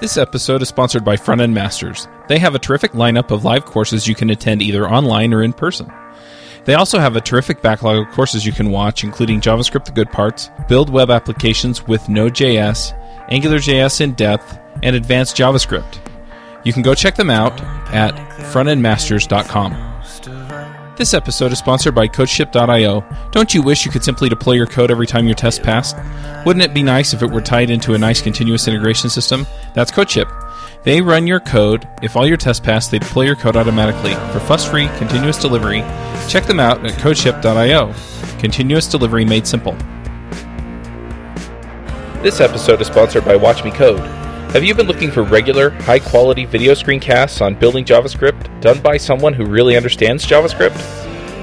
This episode is sponsored by Front End Masters. They have a terrific lineup of live courses you can attend either online or in person. They also have a terrific backlog of courses you can watch, including JavaScript the good parts, build web applications with Node.js, AngularJS in depth, and advanced JavaScript. You can go check them out at frontendmasters.com. This episode is sponsored by CodeShip.io. Don't you wish you could simply deploy your code every time your test passed? Wouldn't it be nice if it were tied into a nice continuous integration system? That's CodeShip. They run your code. If all your tests pass, they deploy your code automatically for fuss-free continuous delivery. Check them out at CodeShip.io. Continuous delivery made simple. This episode is sponsored by Watch Me Code. Have you been looking for regular, high quality video screencasts on building JavaScript done by someone who really understands JavaScript?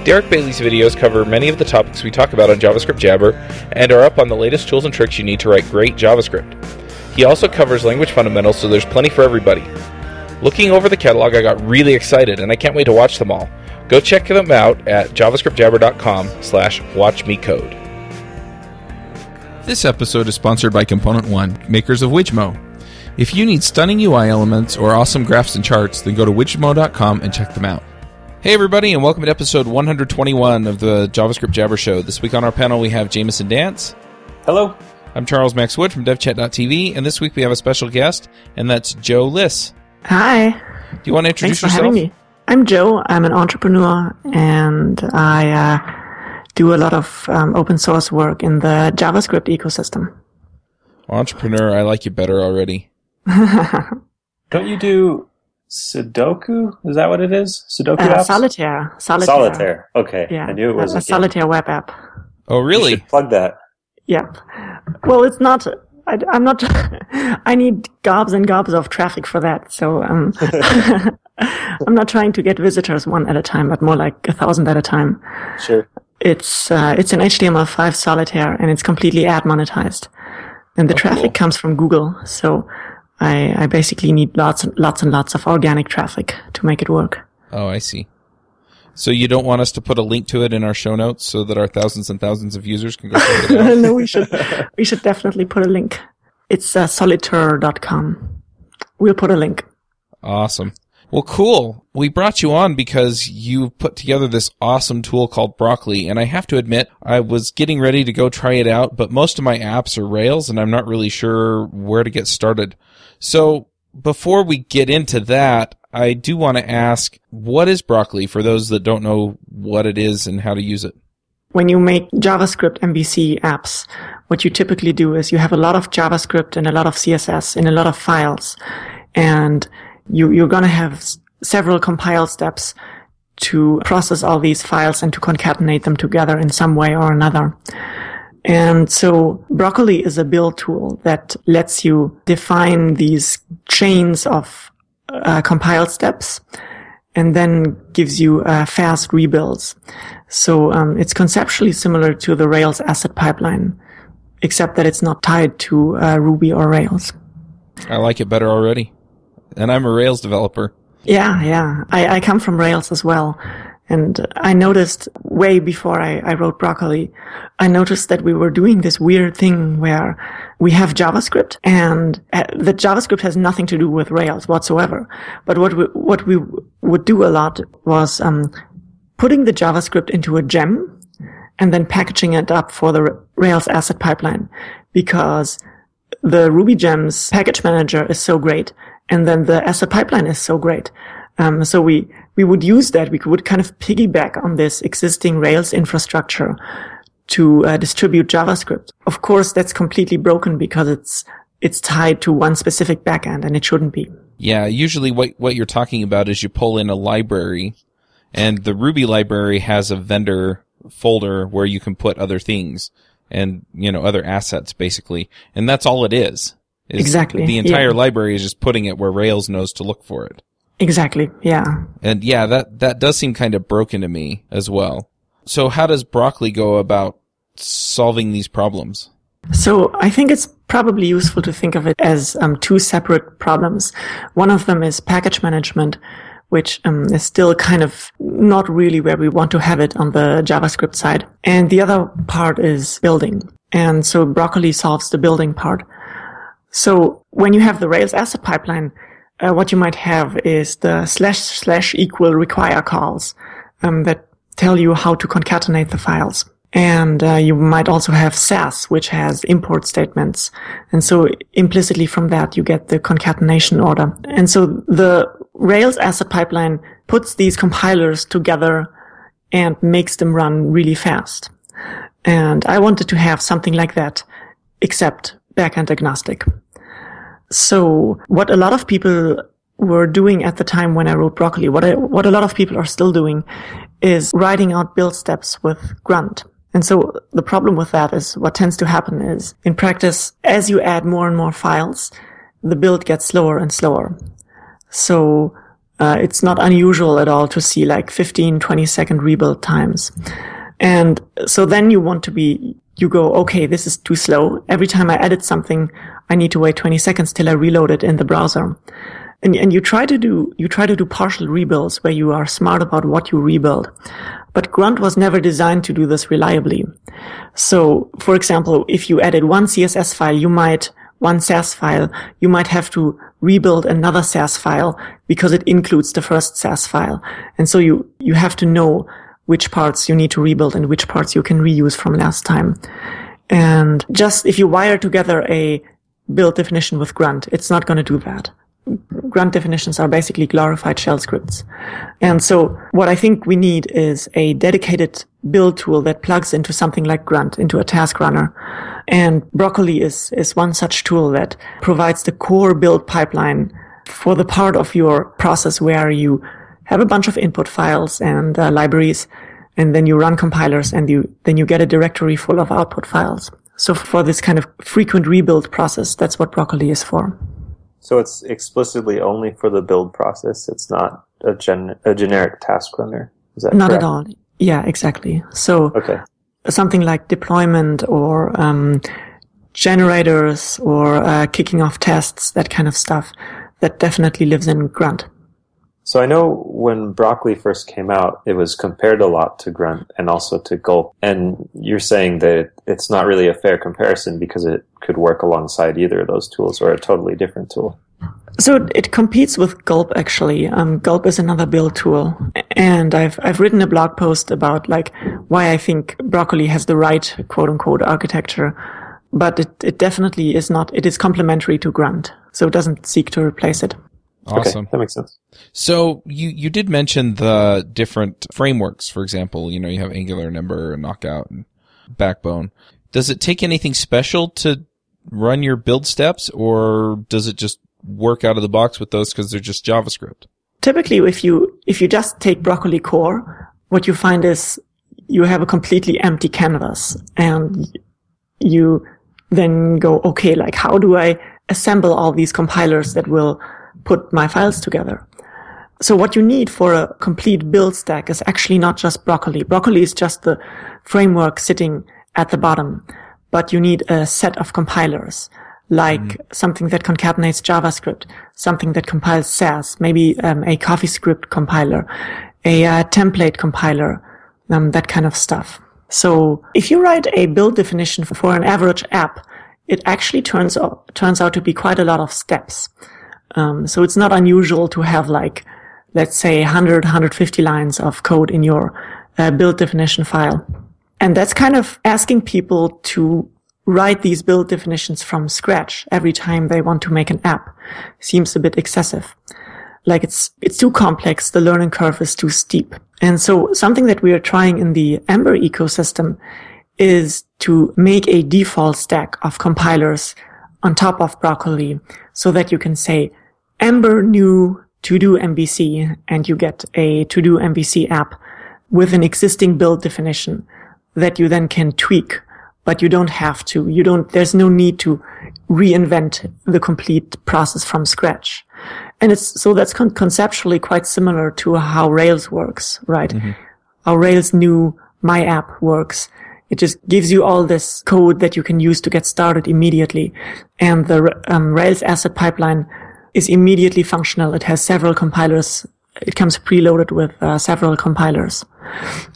Derick Bailey's videos cover many of the topics we talk about on JavaScript Jabber and are up on the latest tools and tricks you need to write great JavaScript. He also covers language fundamentals, so there's plenty for everybody. Looking over the catalog, I got really excited and I can't wait to watch them all. Go check them out at javascriptjabber.com slash watchmecode. This episode is sponsored by Component One, makers of Wijmo. If you need stunning UI elements or awesome graphs and charts, then go to wijmo.com and check them out. Hey everybody, and welcome to episode 121 of the JavaScript Jabber Show. This week on our panel we have Jameson Dance. Hello. I'm Charles Max Wood from DevChat.tv, and this week we have a special guest, and that's Jo Liss. Hi. Do you want to introduce Thanks for yourself? having me. I'm Joe. I'm an entrepreneur, and I uh, do a lot of um, open source work in the JavaScript ecosystem. Entrepreneur, I like you better already. Don't you do Sudoku? Is that what it is? Sudoku Uh, apps? solitaire. Solitaire. Solitaire. Okay. Yeah. I knew it was a, a, a solitaire web app. Oh, You really? should plug that. Yep. Well, it's not. I, am not. I need gobs and gobs of traffic for that. So um, I'm not trying to get visitors one at a time, but more like a thousand at a time. Sure. It's uh, it's an HTML5 solitaire and it's completely ad monetized, and the traffic cool. comes from Google. So I, I basically need lots and lots and lots of organic traffic to make it work. Oh, I see. So you don't want us to put a link to it in our show notes so that our thousands and thousands of users can go check it out? no, we should we should definitely put a link. It's uh, solitr.com. We'll put a link. Awesome. Well, cool. We brought you on because you put together this awesome tool called Broccoli, and I have to admit, I was getting ready to go try it out, but most of my apps are Rails, and I'm not really sure where to get started. So, before we get into that, I do want to ask, what is Broccoli for those that don't know what it is and how to use it? when you make JavaScript MVC apps, what you typically do is you have a lot of JavaScript and a lot of CSS in a lot of files. And you, you're going to have several compile steps to process all these files and to concatenate them together in some way or another. And so Broccoli is a build tool that lets you define these chains of uh, compile steps and then gives you uh, fast rebuilds. So um, it's conceptually similar to the Rails asset pipeline, except that it's not tied to uh, Ruby or Rails. I like it better already. And I'm a Rails developer. Yeah, yeah. I, I come from Rails as well. And I noticed way before I, I wrote Broccoli, I noticed that we were doing this weird thing where we have JavaScript and uh, the JavaScript has nothing to do with Rails whatsoever. But what we, what we would do a lot was, um, putting the JavaScript into a gem and then packaging it up for the Rails asset pipeline because the Ruby gems package manager is so great and then the asset pipeline is so great. Um, so we, we would use that. We would kind of piggyback on this existing Rails infrastructure to uh, distribute JavaScript. Of course, that's completely broken because it's, it's tied to one specific backend and it shouldn't be. Yeah, usually what what you're talking about is you pull in a library and the Ruby library has a vendor folder where you can put other things and, you know, other assets basically. And that's all it is. is Exactly, The entire yeah. library is just putting it where Rails knows to look for it. Exactly. Yeah. And yeah, that, that does seem kind of broken to me as well. So how does Broccoli go about solving these problems? So I think it's probably useful to think of it as um, two separate problems. One of them is package management, which um, is still kind of not really where we want to have it on the JavaScript side. And the other part is building. And so Broccoli solves the building part. So when you have the Rails asset pipeline, uh, what you might have is the slash slash equal require calls um, that tell you how to concatenate the files. And uh, you might also have Sass, which has import statements. And so implicitly from that, you get the concatenation order. And so the Rails asset pipeline puts these compilers together and makes them run really fast. And I wanted to have something like that, except backend agnostic. So what a lot of people were doing at the time when I wrote Broccoli, what I, what a lot of people are still doing is writing out build steps with Grunt. And so the problem with that is what tends to happen is in practice, as you add more and more files, the build gets slower and slower. So uh, it's not unusual at all to see like 15, 20 second rebuild times. And so then you want to be, you go, okay, this is too slow. Every time I edit something, I need to wait 20 seconds till I reload it in the browser. And, and you try to do, you try to do partial rebuilds where you are smart about what you rebuild. But Grunt was never designed to do this reliably. So, for example, if you added one CSS file, you might, one Sass file, you might have to rebuild another Sass file because it includes the first Sass file. And so you, you have to know which parts you need to rebuild and which parts you can reuse from last time. And just if you wire together a build definition with Grunt, it's not going to do that. Grunt definitions are basically glorified shell scripts. And so what I think we need is a dedicated build tool that plugs into something like Grunt, into a task runner. And Broccoli is, is one such tool that provides the core build pipeline for the part of your process where you have a bunch of input files and uh, libraries, and then you run compilers and you, then you get a directory full of output files. So for this kind of frequent rebuild process, that's what Broccoli is for. So it's explicitly only for the build process. It's not a, gen- a generic task runner. Is that not correct? at all? Yeah, exactly. So okay. something like deployment or um, generators or uh, kicking off tests, that kind of stuff, that definitely lives in Grunt. So I know when Broccoli first came out, it was compared a lot to Grunt and also to Gulp. And you're saying that it's not really a fair comparison because it could work alongside either of those tools or a totally different tool. So it competes with Gulp actually. Um, Gulp is another build tool, and I've I've written a blog post about like why I think Broccoli has the right quote unquote architecture, but it, it definitely is not. It is complementary to Grunt, so it doesn't seek to replace it. Awesome. Okay, that makes sense. So you, you did mention the different frameworks. For example, you know, you have Angular and Ember and Knockout and Backbone. Does it take anything special to run your build steps or does it just work out of the box with those because they're just JavaScript? Typically, if you, if you just take Broccoli core, what you find is you have a completely empty canvas and you then go, okay, like how do I assemble all these compilers that will put my files together. So what you need for a complete build stack is actually not just Broccoli. Broccoli is just the framework sitting at the bottom, but you need a set of compilers, like mm something that concatenates JavaScript, something that compiles Sass, maybe um, a CoffeeScript compiler, a uh, template compiler, um, that kind of stuff. So if you write a build definition for an average app, it actually turns out, turns out to be quite a lot of steps. Um, so it's not unusual to have like, let's say 100, 150 lines of code in your uh, build definition file. And that's kind of asking people to write these build definitions from scratch every time they want to make an app. Seems a bit excessive. Like it's, it's too complex. The learning curve is too steep. And so something that we are trying in the Ember ecosystem is to make a default stack of compilers on top of Broccoli so that you can say, Ember new to do MVC and you get a to do MVC app with an existing build definition that you then can tweak, but you don't have to. You don't, there's no need to reinvent the complete process from scratch. And it's, so that's con- conceptually quite similar to how Rails works, right? Mm-hmm. How Rails new My App works. It just gives you all this code that you can use to get started immediately. And the um, Rails asset pipeline is immediately functional. It has several compilers it comes preloaded with uh, several compilers.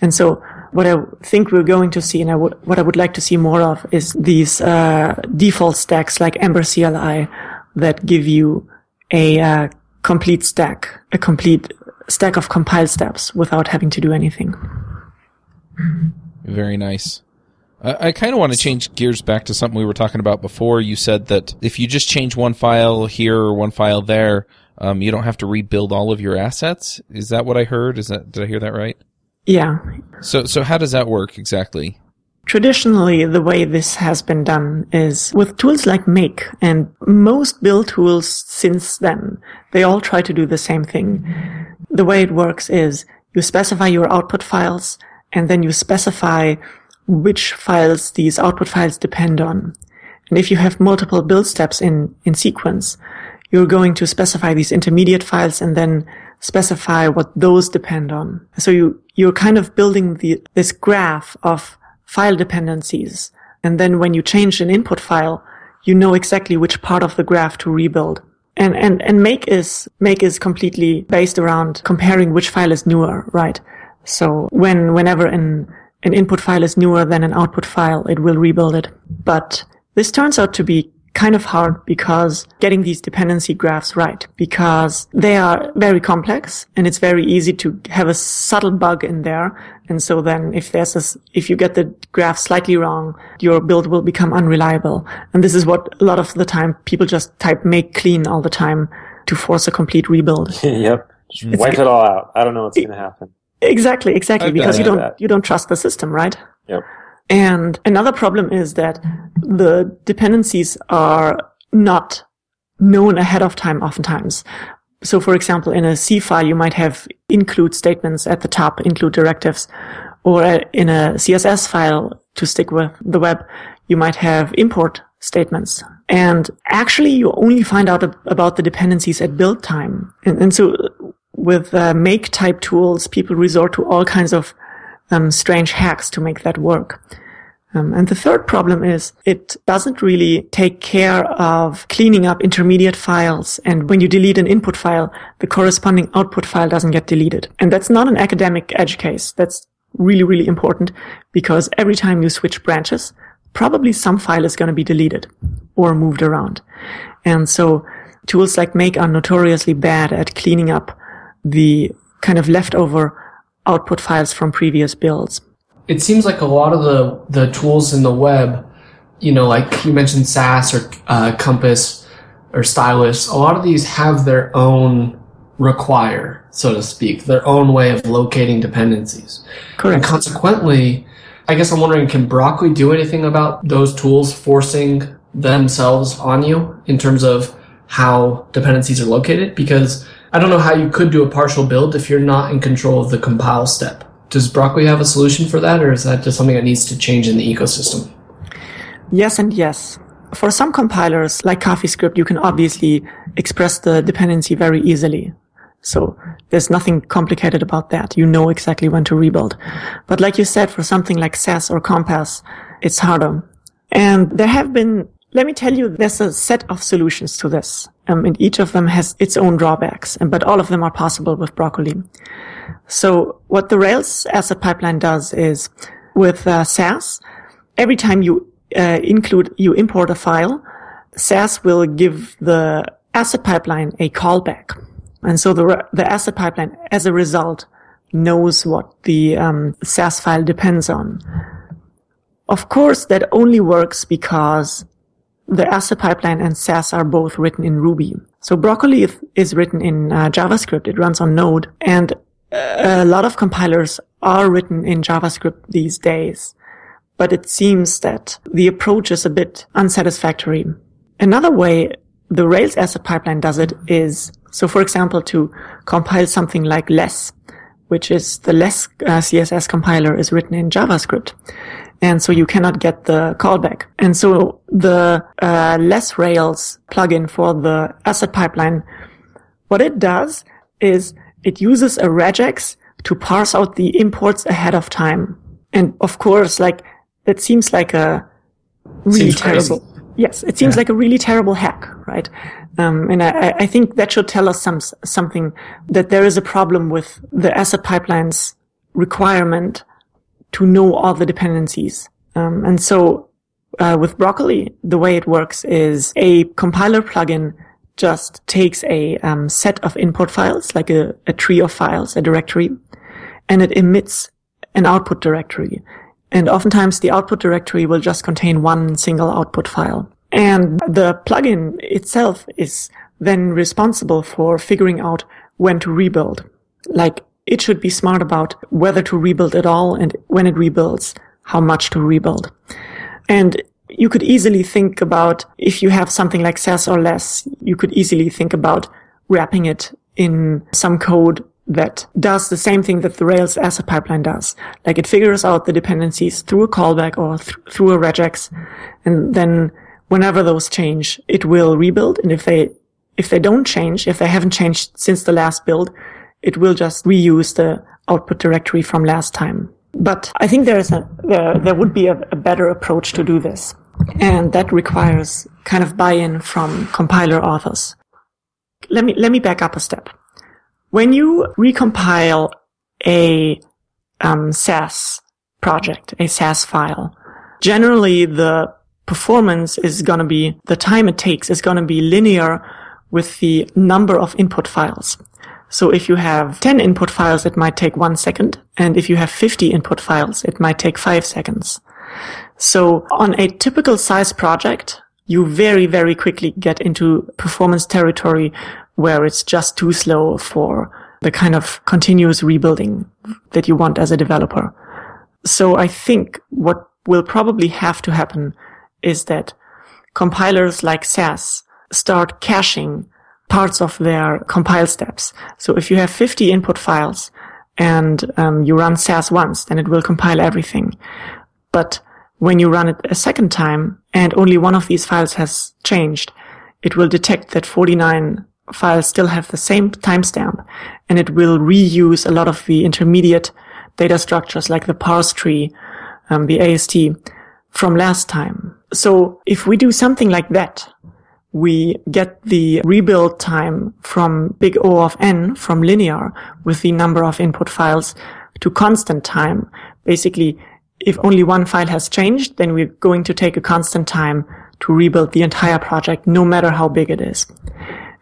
And so what I think we're going to see and I would, what I would like to see more of is these, uh, default stacks like Ember CLI that give you a, uh, complete stack, a complete stack of compile steps without having to do anything. Very nice. I, I kind of want to change gears back to something we were talking about before. You said that if you just change one file here or one file there, um, you don't have to rebuild all of your assets. Is that what I heard? Is that did I hear that right? Yeah. So so how does that work exactly? Traditionally, the way this has been done is with tools like Make and most build tools since then, they all try to do the same thing. The way it works is you specify your output files and then you specify which files these output files depend on. And if you have multiple build steps in, in sequence, you're going to specify these intermediate files and then specify what those depend on. So you, you're kind of building the, this graph of file dependencies. And then when you change an input file, you know exactly which part of the graph to rebuild. And, and, and make is, make is completely based around comparing which file is newer, right? So when, whenever an, an input file is newer than an output file, it will rebuild it. But this turns out to be kind of hard because getting these dependency graphs right, because they are very complex and it's very easy to have a subtle bug in there. And so then if there's a, if you get the graph slightly wrong, your build will become unreliable. And this is what a lot of the time people just type make clean all the time to force a complete rebuild. yep. Just wipe it all out. I don't know what's going to happen. Exactly, exactly, I've because you don't that. you don't trust the system, right? Yeah. And another problem is that the dependencies are not known ahead of time oftentimes. So for example, in a C file, you might have include statements at the top, include directives, or uh, in a CSS file to stick with the web, you might have import statements. And actually you only find out ab- about the dependencies at build time. And, and so with uh, make type tools, people resort to all kinds of um, strange hacks to make that work. Um, and the third problem is it doesn't really take care of cleaning up intermediate files. And when you delete an input file, the corresponding output file doesn't get deleted. And that's not an academic edge case. That's really, really important because every time you switch branches, probably some file is going to be deleted or moved around. And so tools like Make are notoriously bad at cleaning up the kind of leftover output files from previous builds. it seems like a lot of the the tools in the web, you know, like you mentioned Sass or uh, Compass or Stylus, a lot of these have their own require, so to speak, their own way of locating dependencies. And Correct. consequently, I guess I'm wondering, can Broccoli do anything about those tools forcing themselves on you in terms of how dependencies are located? Because I don't know how you could do a partial build if you're not in control of the compile step. Does Broccoli have a solution for that, or is that just something that needs to change in the ecosystem? Yes and yes. For some compilers, like CoffeeScript, you can obviously express the dependency very easily. So there's nothing complicated about that. You know exactly when to rebuild. But like you said, for something like Sass or Compass, it's harder. And there have been, let me tell you, there's a set of solutions to this. Um, and each of them has its own drawbacks, and- but all of them are possible with Broccoli. So what the Rails asset pipeline does is with uh, Sass, every time you uh, include, you import a file, Sass will give the asset pipeline a callback. And so the, the asset pipeline, as a result, knows what the um, Sass file depends on. Of course, that only works because the asset pipeline and Sass are both written in Ruby. So Broccoli is- written in uh, JavaScript. It runs on Node, and a lot of compilers are written in JavaScript these days. But it seems that the approach is a bit unsatisfactory. Another way the Rails asset pipeline does it is, so for example, to compile something like less, which is the less uh, CSS compiler is written in JavaScript. And so you cannot get the callback. And so the uh, less Rails plugin for the asset pipeline, what it does is it uses a regex to parse out the imports ahead of time. And of course, like, that seems like a really Seems crazy. terrible. Yes, it seems yeah. like a really terrible hack, right? Um, and I, I, think that should tell us some something that there is a problem with the asset pipelines requirement to know all the dependencies. Um, and so uh, with Broccoli, the way it works is a compiler plugin just takes a um, set of input files, like a, a tree of files, a directory, and it emits an output directory. And oftentimes the output directory will just contain one single output file. And the plugin itself is then responsible for figuring out when to rebuild. Like it should be smart about whether to rebuild at all and when it rebuilds, how much to rebuild. And you could easily think about if you have something like Sass or less, you could easily think about wrapping it in some code that does the same thing that the Rails asset pipeline does. Like it figures out the dependencies through a callback or th- through a regex. And then whenever those change, it will rebuild. And if they, if they don't change, if they haven't changed since the last build, it will just reuse the output directory from last time. But I think there's a, there, there would be a, a better approach to do this. And that requires kind of buy-in from compiler authors. Let me, let me back up a step. When you recompile a um, Sass project, a Sass file, generally the performance is going to be, the time it takes is going to be linear with the number of input files. So if you have 10 input files, it might take one second. And if you have 50 input files, it might take five seconds. So on a typical size project, you very, very quickly get into performance territory where it's just too slow for the kind of continuous rebuilding that you want as a developer. So I think what will probably have to happen is that compilers like Sass start caching parts of their compile steps. So if you have 50 input files and um, you run Sass once, then it will compile everything. But when you run it a second time and only one of these files has changed, it will detect that 49 files still have the same timestamp and it will reuse a lot of the intermediate data structures like the parse tree, um, the AST from last time. So if we do something like that, we get the rebuild time from big O of n from linear with the number of input files to constant time. Basically, if only one file has changed, then we're going to take a constant time to rebuild the entire project, no matter how big it is.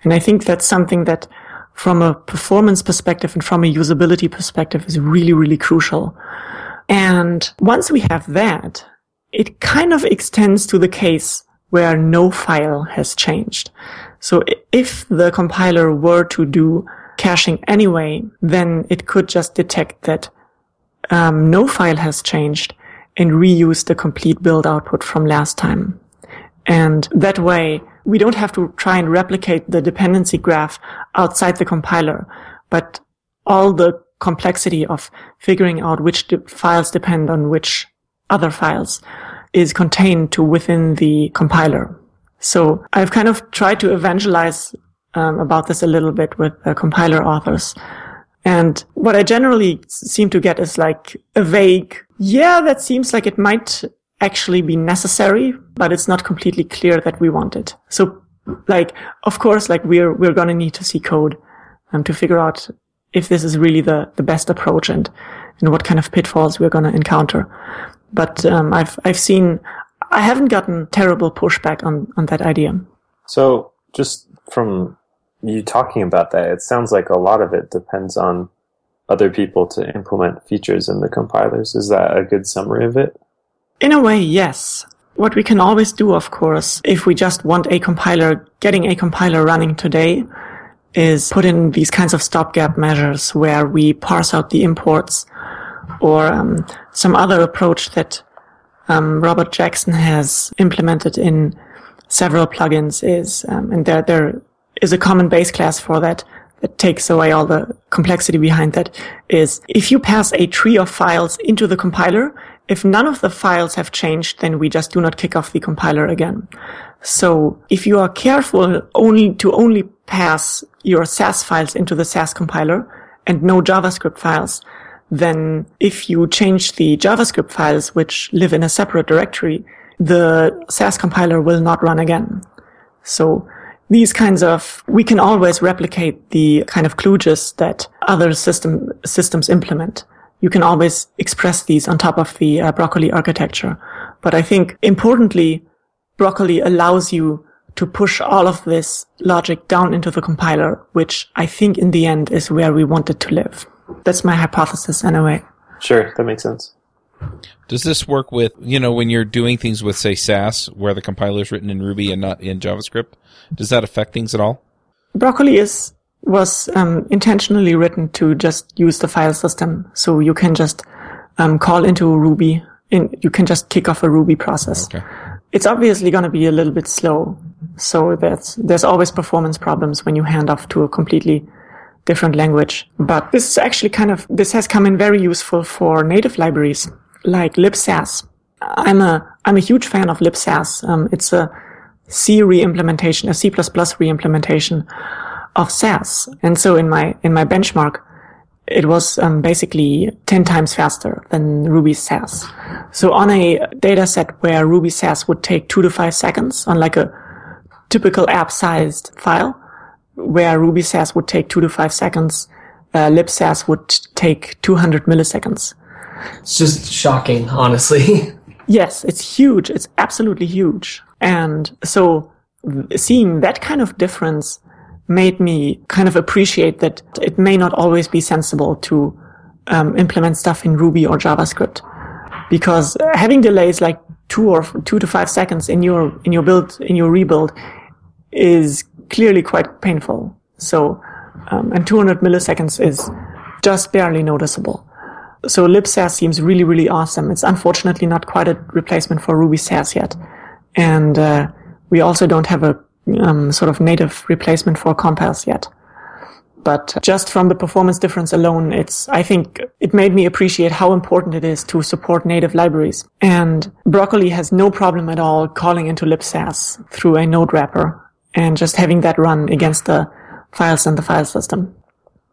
And I think that's something that from a performance perspective and from a usability perspective is really, really crucial. And once we have that, it kind of extends to the case where no file has changed. So if the compiler were to do caching anyway, then it could just detect that um, no file has changed and reuse the complete build output from last time. And that way, we don't have to try and replicate the dependency graph outside the compiler, but all the complexity of figuring out which de- files depend on which other files is contained to within the compiler. So I've kind of tried to evangelize um, about this a little bit with uh, compiler authors. And what I generally seem to get is like a vague, yeah, that seems like it might actually be necessary, but it's not completely clear that we want it. So like, of course, like we're, we're going to need to see code um, to figure out if this is really the, the best approach and, and what kind of pitfalls we're going to encounter. But um, I've I've seen I haven't gotten terrible pushback on on that idea. So just from you talking about that, it sounds like a lot of it depends on other people to implement features in the compilers. Is that a good summary of it? In a way, yes. What we can always do, of course, if we just want a compiler, getting a compiler running today, is put in these kinds of stopgap measures where we parse out the imports or um, some other approach that um, Robert Jackson has implemented in several plugins is, um, and there there is a common base class for that that takes away all the complexity behind that. Is if you pass a tree of files into the compiler, if none of the files have changed, then we just do not kick off the compiler again. So if you are careful only to only pass your Sass files into the Sass compiler and no JavaScript files, then if you change the JavaScript files, which live in a separate directory, the Sass compiler will not run again. So these kinds of, we can always replicate the kind of kludges that other system, systems implement. You can always express these on top of the uh, Broccoli architecture. But I think importantly, Broccoli allows you to push all of this logic down into the compiler, which I think in the end is where we want it to live. That's my hypothesis anyway. Sure, that makes sense. Does this work with, you know, when you're doing things with, say, Sass, where the compiler is written in Ruby and not in JavaScript? Does that affect things at all? Broccoli is was um, intentionally written to just use the file system, so you can just um, call into Ruby. In, you can just kick off a Ruby process. Okay. It's obviously going to be a little bit slow, so that's there's always performance problems when you hand off to a completely different language. But this is actually kind of this has come in very useful for native libraries like libsass. I'm a I'm a huge fan of libsass. Um, it's a C reimplementation, a C++ reimplementation of Sass. And so in my, in my benchmark, it was um, basically 10 times faster than Ruby Sass. So on a data set where Ruby Sass would take two to five seconds on like a typical app sized file, where Ruby Sass would take two to five seconds, uh, libsass would take 200 milliseconds. It's just shocking, honestly. Yes, it's huge. It's absolutely huge. And so seeing that kind of difference made me kind of appreciate that it may not always be sensible to um, implement stuff in Ruby or JavaScript because having delays like two or two to five seconds in your in your build in your rebuild is clearly quite painful. So, um, and 200 milliseconds is just barely noticeable. So libsass seems really really awesome. It's unfortunately not quite a replacement for Ruby Sass yet, and uh, we also don't have a um, sort of native replacement for Compass yet. But just from the performance difference alone, it's, I think it made me appreciate how important it is to support native libraries. And Broccoli has no problem at all calling into libsass through a node wrapper and just having that run against the files in the file system.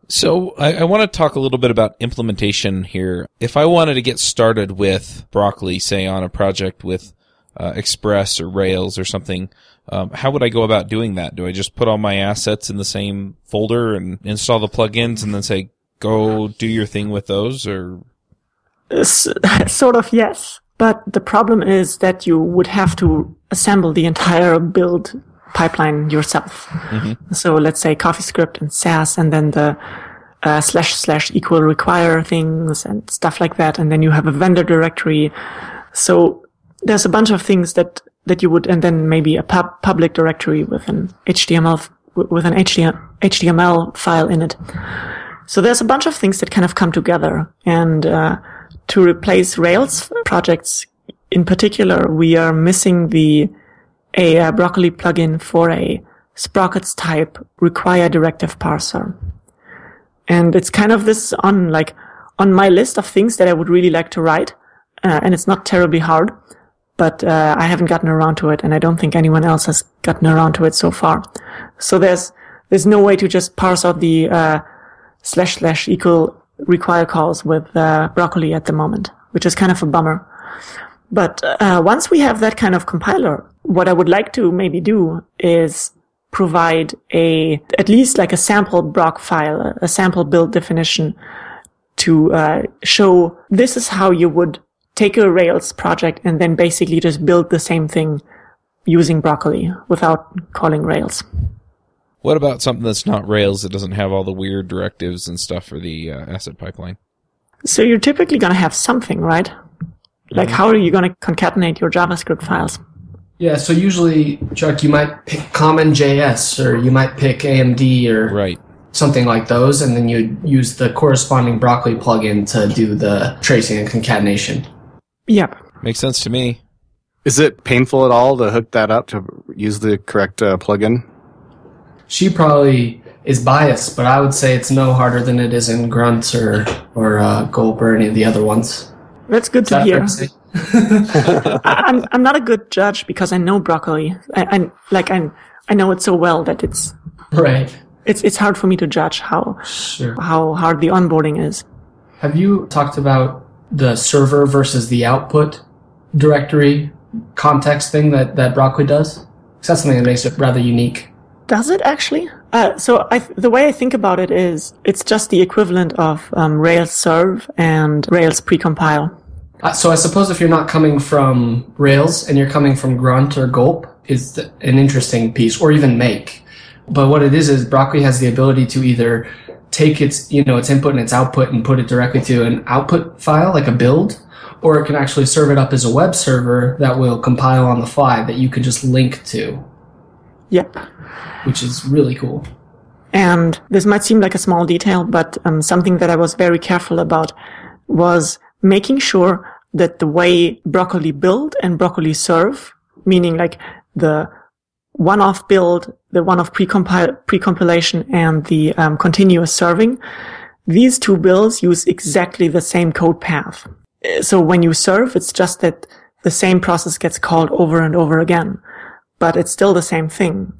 So I, I want to talk a little bit about implementation here. If I wanted to get started with Broccoli, say on a project with uh, Express or Rails or something, um, how would I go about doing that? Do I just put all my assets in the same folder and install the plugins and then say, go do your thing with those or? sort of, yes. But the problem is that you would have to assemble the entire build pipeline yourself. Mm-hmm. So let's say CoffeeScript and Sass and then the uh, slash slash equal require things and stuff like that. And then you have a vendor directory. So there's a bunch of things that that you would, and then maybe a pub, public directory with an HTML with an HTML file in it. So there's a bunch of things that kind of come together, and uh, to replace Rails projects in particular, we are missing the a uh, Broccoli plugin for a sprockets type require directive parser. And it's kind of this on like on my list of things that I would really like to write, uh, and it's not terribly hard but uh, I haven't gotten around to it, and I don't think anyone else has gotten around to it so far. So there's there's no way to just parse out the uh, slash slash equal require calls with uh, broccoli at the moment, which is kind of a bummer. But uh, once we have that kind of compiler, what I would like to maybe do is provide a at least like a sample broc file, a sample build definition to uh, show this is how you would take a Rails project and then basically just build the same thing using Broccoli without calling Rails. What about something that's not Rails that doesn't have all the weird directives and stuff for the uh, asset pipeline? So you're typically going to have something, right? Like, how are you going to concatenate your JavaScript files? Yeah, so usually, Chuck, you might pick CommonJS or you might pick AMD or right. something like those, and then you'd use the corresponding Broccoli plugin to do the tracing and concatenation. Yep. Makes sense to me. Is it painful at all to hook that up to use the correct uh, plugin? She probably is biased, but I would say it's no harder than it is in Grunt or or uh, Gulp or any of the other ones. That's good to hear. I, am I'm not a good judge because I know broccoli. I, I like I I know it so well that it's right. It's it's hard for me to judge how sure. how hard the onboarding is. Have you talked about the server versus the output directory context thing that, that Broccoli does? 'Cause that's something that makes it rather unique. Does it actually? Uh, so I, the way I think about it is it's just the equivalent of um, Rails serve and Rails precompile. Uh, so I suppose if you're not coming from Rails and you're coming from Grunt or Gulp, is an interesting piece, or even Make. But what it is is Broccoli has the ability to either take its you know its input and its output and put it directly to an output file like a build, or it can actually serve it up as a web server that will compile on the fly that you can just link to, Yep. which is really cool. And this might seem like a small detail, but um, something that I was very careful about was making sure that the way broccoli build and broccoli serve, meaning like the one-off build, the one-off precompilation and the um, continuous serving, these two builds use exactly the same code path. So when you serve, it's just that the same process gets called over and over again, but it's still the same thing.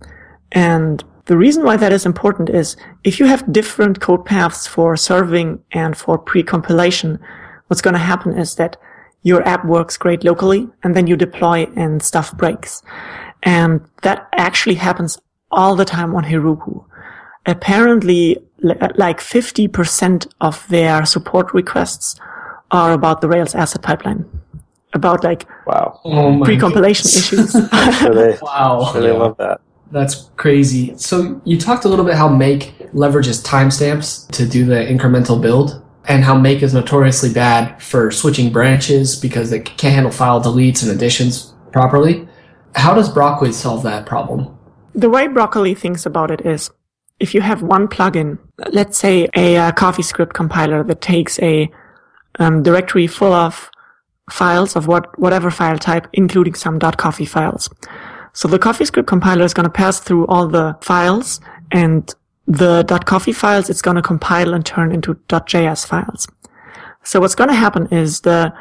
And the reason why that is important is if you have different code paths for serving and for pre-compilation, what's going to happen is that your app works great locally and then you deploy and stuff breaks. And that actually happens all the time on Heroku. Apparently, like 50% of their support requests are about the Rails asset pipeline, about like Wow. Oh pre-compilation issues. So they Wow. really love that. That's crazy. So you talked a little bit how Make leverages timestamps to do the incremental build, and how Make is notoriously bad for switching branches because it can't handle file deletes and additions properly. How does Broccoli solve that problem? The way Broccoli thinks about it is if you have one plugin, let's say a, uh CoffeeScript compiler that takes a um, directory full of files of what whatever file type, including some .coffee files. So the CoffeeScript compiler is going to pass through all the files and the .coffee files it's going to compile and turn into .js files. So what's going to happen is the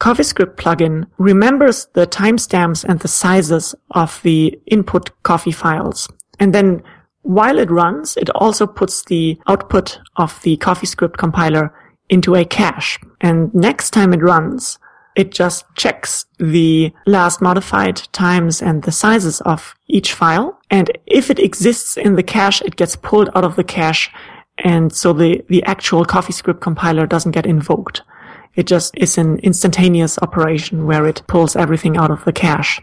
CoffeeScript plugin remembers the timestamps and the sizes of the input coffee files. And then while it runs, it also puts the output of the CoffeeScript compiler into a cache. And next time it runs, it just checks the last modified times and the sizes of each file. And if it exists in the cache, it gets pulled out of the cache. And so the, the actual CoffeeScript compiler doesn't get invoked. It just is an instantaneous operation where it pulls everything out of the cache.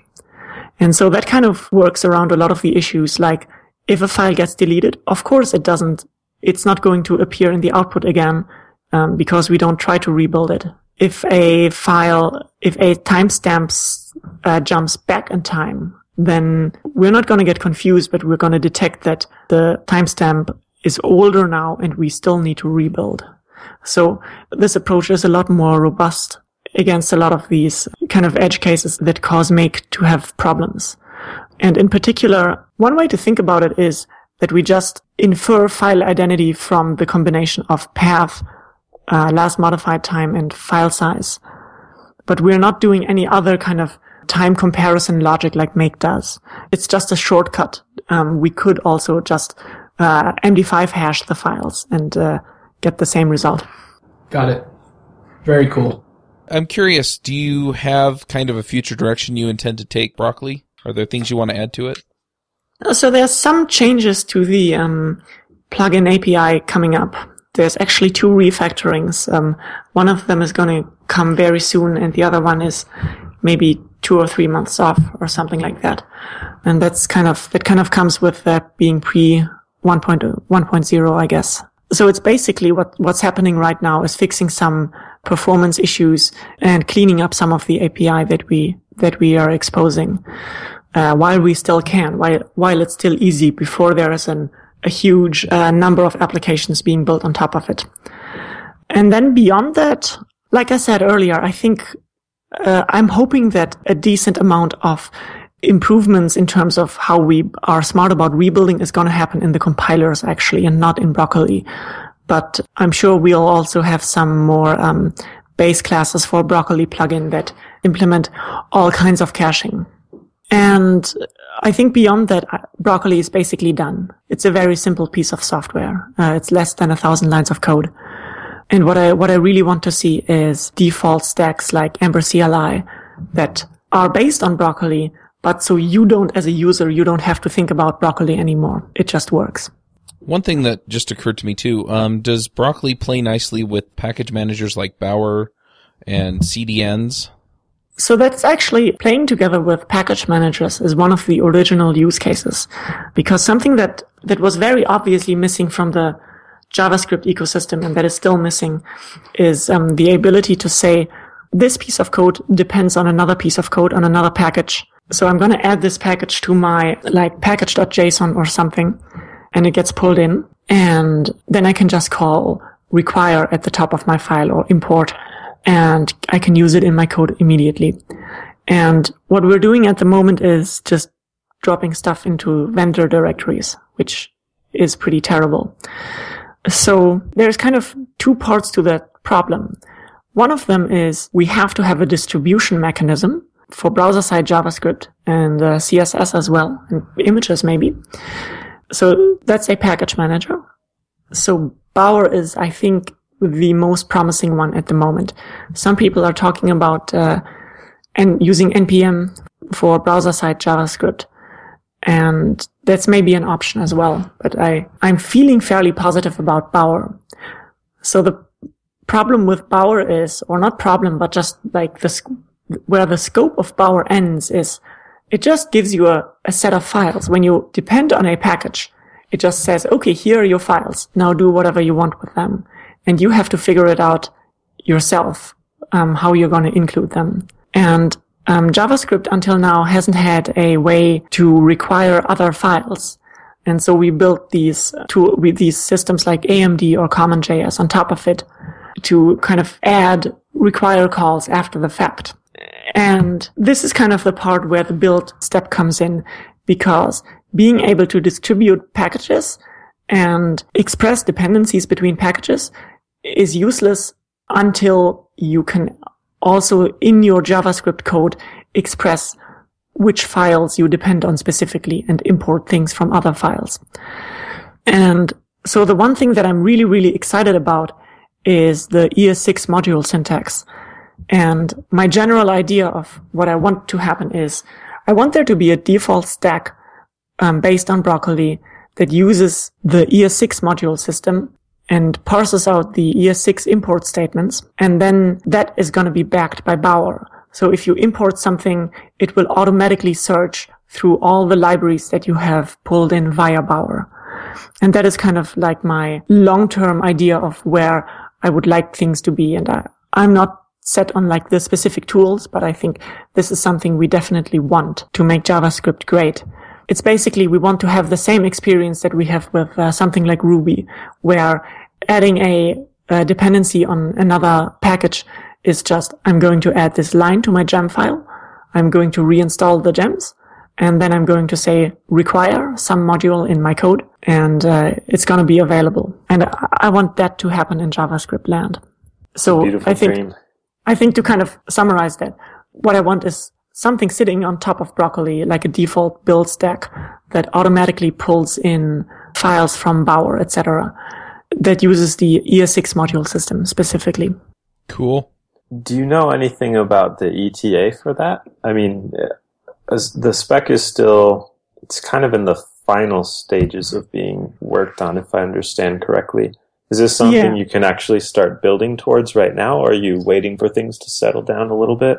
And so that kind of works around a lot of the issues. Like if a file gets deleted, of course it doesn't, it's not going to appear in the output again um, because we don't try to rebuild it. If a file, if a timestamp uh, jumps back in time, then we're not going to get confused, but we're going to detect that the timestamp is older now and we still need to rebuild. So this approach is a lot more robust against a lot of these kind of edge cases that cause make to have problems. And in particular, one way to think about it is that we just infer file identity from the combination of path, uh, last modified time and file size. But we're not doing any other kind of time comparison logic like make does. It's just a shortcut. Um, we could also just uh, MD5 hash the files and uh, get the same result. Got it. Very cool. I'm curious, do you have kind of a future direction you intend to take Broccoli? Are there things you want to add to it? So there's some changes to the um, plugin API coming up. There's actually two refactorings. Um, one of them is going to come very soon, and the other one is maybe two or three months off, or something like that. And that's kind of that kind of comes with that being pre 1.1.0, I guess. So it's basically what what's happening right now is fixing some performance issues and cleaning up some of the API that we that we are exposing uh, while we still can, while while it's still easy before there is an, a huge uh, number of applications being built on top of it. And then beyond that, like I said earlier, I think uh, I'm hoping that a decent amount of improvements in terms of how we are smart about rebuilding is going to happen in the compilers actually and not in Broccoli. But I'm sure we'll also have some more um, base classes for Broccoli plugin that implement all kinds of caching. And I think beyond that, uh, Broccoli is basically done. It's a very simple piece of software. Uh, it's less than a thousand lines of code. And what I, what I really want to see is default stacks like Ember CLI that are based on Broccoli, but so you don't, as a user, you don't have to think about Broccoli anymore. It just works. One thing that just occurred to me too, um, does Broccoli play nicely with package managers like Bower and CDNs? So that's actually playing together with package managers is one of the original use cases because something that, that was very obviously missing from the JavaScript ecosystem and that is still missing is um, the ability to say this piece of code depends on another piece of code on another package. So I'm going to add this package to my like package.json or something and it gets pulled in and then I can just call require at the top of my file or import and I can use it in my code immediately. And what we're doing at the moment is just dropping stuff into vendor directories, which is pretty terrible. So there's kind of two parts to that problem. One of them is we have to have a distribution mechanism for browser side JavaScript and uh, CSS as well, and images maybe. So that's a package manager. So Bower is, I think, the most promising one at the moment. Some people are talking about uh, and using npm for browser-side JavaScript, and that's maybe an option as well. But I I'm feeling fairly positive about Bower. So the problem with Bower is, or not problem, but just like the where the scope of Bower ends is, it just gives you a, a set of files. When you depend on a package, it just says, okay, here are your files. Now do whatever you want with them and you have to figure it out yourself um, how you're going to include them. And um, JavaScript until now hasn't had a way to require other files. And so we built these to with these systems like AMD or CommonJS on top of it to kind of add require calls after the fact. And this is kind of the part where the build step comes in because being able to distribute packages and express dependencies between packages is useless until you can also in your JavaScript code express which files you depend on specifically and import things from other files. And so the one thing that I'm really, really excited about is the ES6 module syntax. And my general idea of what I want to happen is I want there to be a default stack um, based on Broccoli that uses the ES6 module system and parses out the ES6 import statements. And then that is going to be backed by Bower. So if you import something, it will automatically search through all the libraries that you have pulled in via Bower. And that is kind of like my long-term idea of where I would like things to be. And I, I'm not set on like the specific tools, but I think this is something we definitely want to make JavaScript great. It's basically we want to have the same experience that we have with uh, something like Ruby, where adding a, a dependency on another package is just I'm going to add this line to my gem file. I'm going to reinstall the gems and then I'm going to say require some module in my code and uh, it's going to be available. And I want that to happen in JavaScript land. So I think, dream. I think to kind of summarize that, what I want is something sitting on top of Broccoli, like a default build stack that automatically pulls in files from Bower, etc., that uses the ES6 module system specifically. Cool. Do you know anything about the ETA for that? I mean, uh, as the spec is still, it's kind of in the final stages of being worked on, if I understand correctly. Is this something yeah. you can actually start building towards right now, or are you waiting for things to settle down a little bit?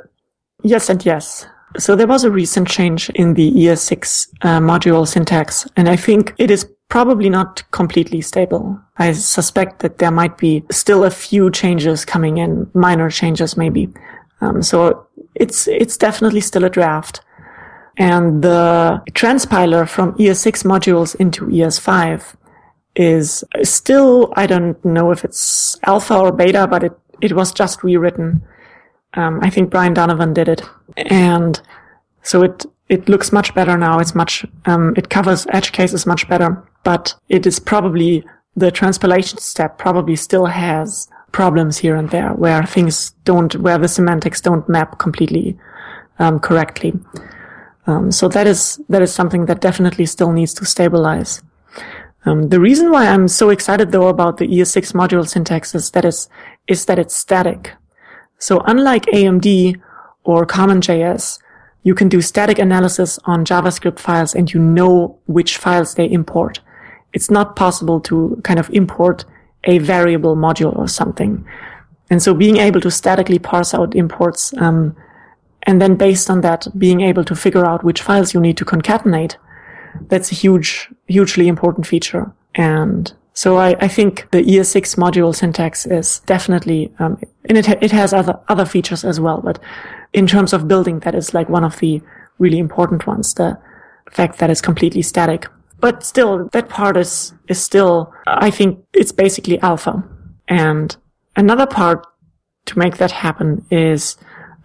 Yes and yes. So there was a recent change in the ES6 uh, module syntax, and I think it is probably not completely stable. I suspect that there might be still a few changes coming in, minor changes maybe. Um, so it's it's definitely still a draft. And the transpiler from ES6 modules into ES5 is still, I don't know if it's alpha or beta, but it, it was just rewritten. Um, I think Brian Donovan did it. And so it, it looks much better now. It's much, um, it covers edge cases much better, but it is probably the transpilation step probably still has problems here and there where things don't, where the semantics don't map completely, um, correctly. Um, so that is, that is something that definitely still needs to stabilize. Um, the reason why I'm so excited though about the ES6 module syntax is that is, is that it's static. So unlike AMD or CommonJS, you can do static analysis on JavaScript files and you know which files they import. It's not possible to kind of import a variable module or something. And so being able to statically parse out imports, um, and then based on that, being able to figure out which files you need to concatenate, that's a huge, hugely important feature. And so I, I think the ES6 module syntax is definitely, um, and it, it has other, other features as well, but in terms of building, that is like one of the really important ones, the fact that it's completely static. But still, that part is, is still, I think it's basically alpha. And another part to make that happen is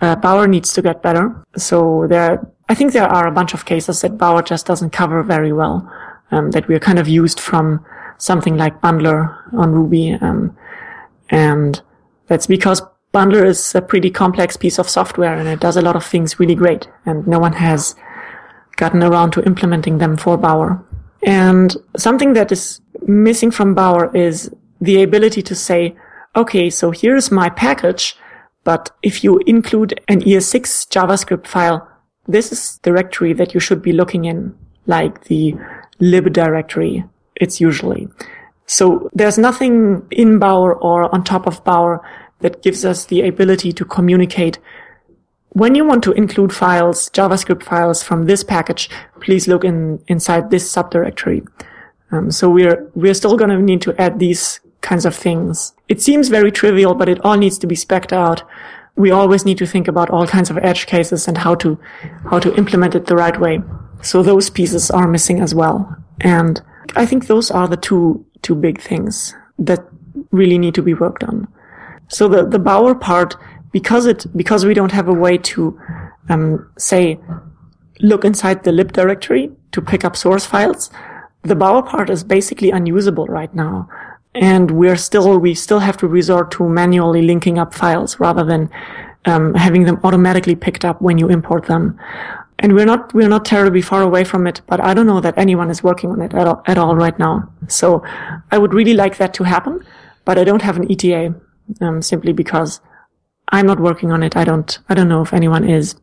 uh, Bower needs to get better. So there, I think there are a bunch of cases that Bower just doesn't cover very well, um, that we're kind of used from something like Bundler on Ruby. Um, and that's because Bundler is a pretty complex piece of software and it does a lot of things really great. And no one has gotten around to implementing them for Bower. And something that is missing from Bower is the ability to say, okay, so here's my package, but if you include an ES6 JavaScript file, this is directory that you should be looking in, like the lib directory, it's usually. So there's nothing in Bower or on top of Bower that gives us the ability to communicate when you want to include files, JavaScript files from this package, please look in inside this subdirectory. Um, so we're we're still going to need to add these kinds of things. It seems very trivial, but it all needs to be specced out. We always need to think about all kinds of edge cases and how to how to implement it the right way. So those pieces are missing as well. And I think those are the two two big things that really need to be worked on. So the the Bower part because it because we don't have a way to um, say look inside the lib directory to pick up source files, the Bower part is basically unusable right now. And we're still, we still have to resort to manually linking up files rather than um, having them automatically picked up when you import them. And we're not, we're not terribly far away from it, but I don't know that anyone is working on it at all, at all right now. So I would really like that to happen, but I don't have an ETA, um, simply because I'm not working on it. I don't, I don't know if anyone is.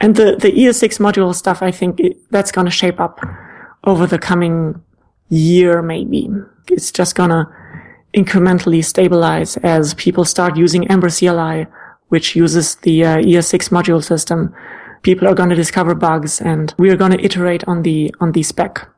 And the, the ES6 module stuff, I think it, that's going to shape up over the coming year, maybe. It's just going to incrementally stabilize as people start using Ember CLI, which uses the uh, ES6 module system. People are going to discover bugs and we are going to iterate on the, on the spec.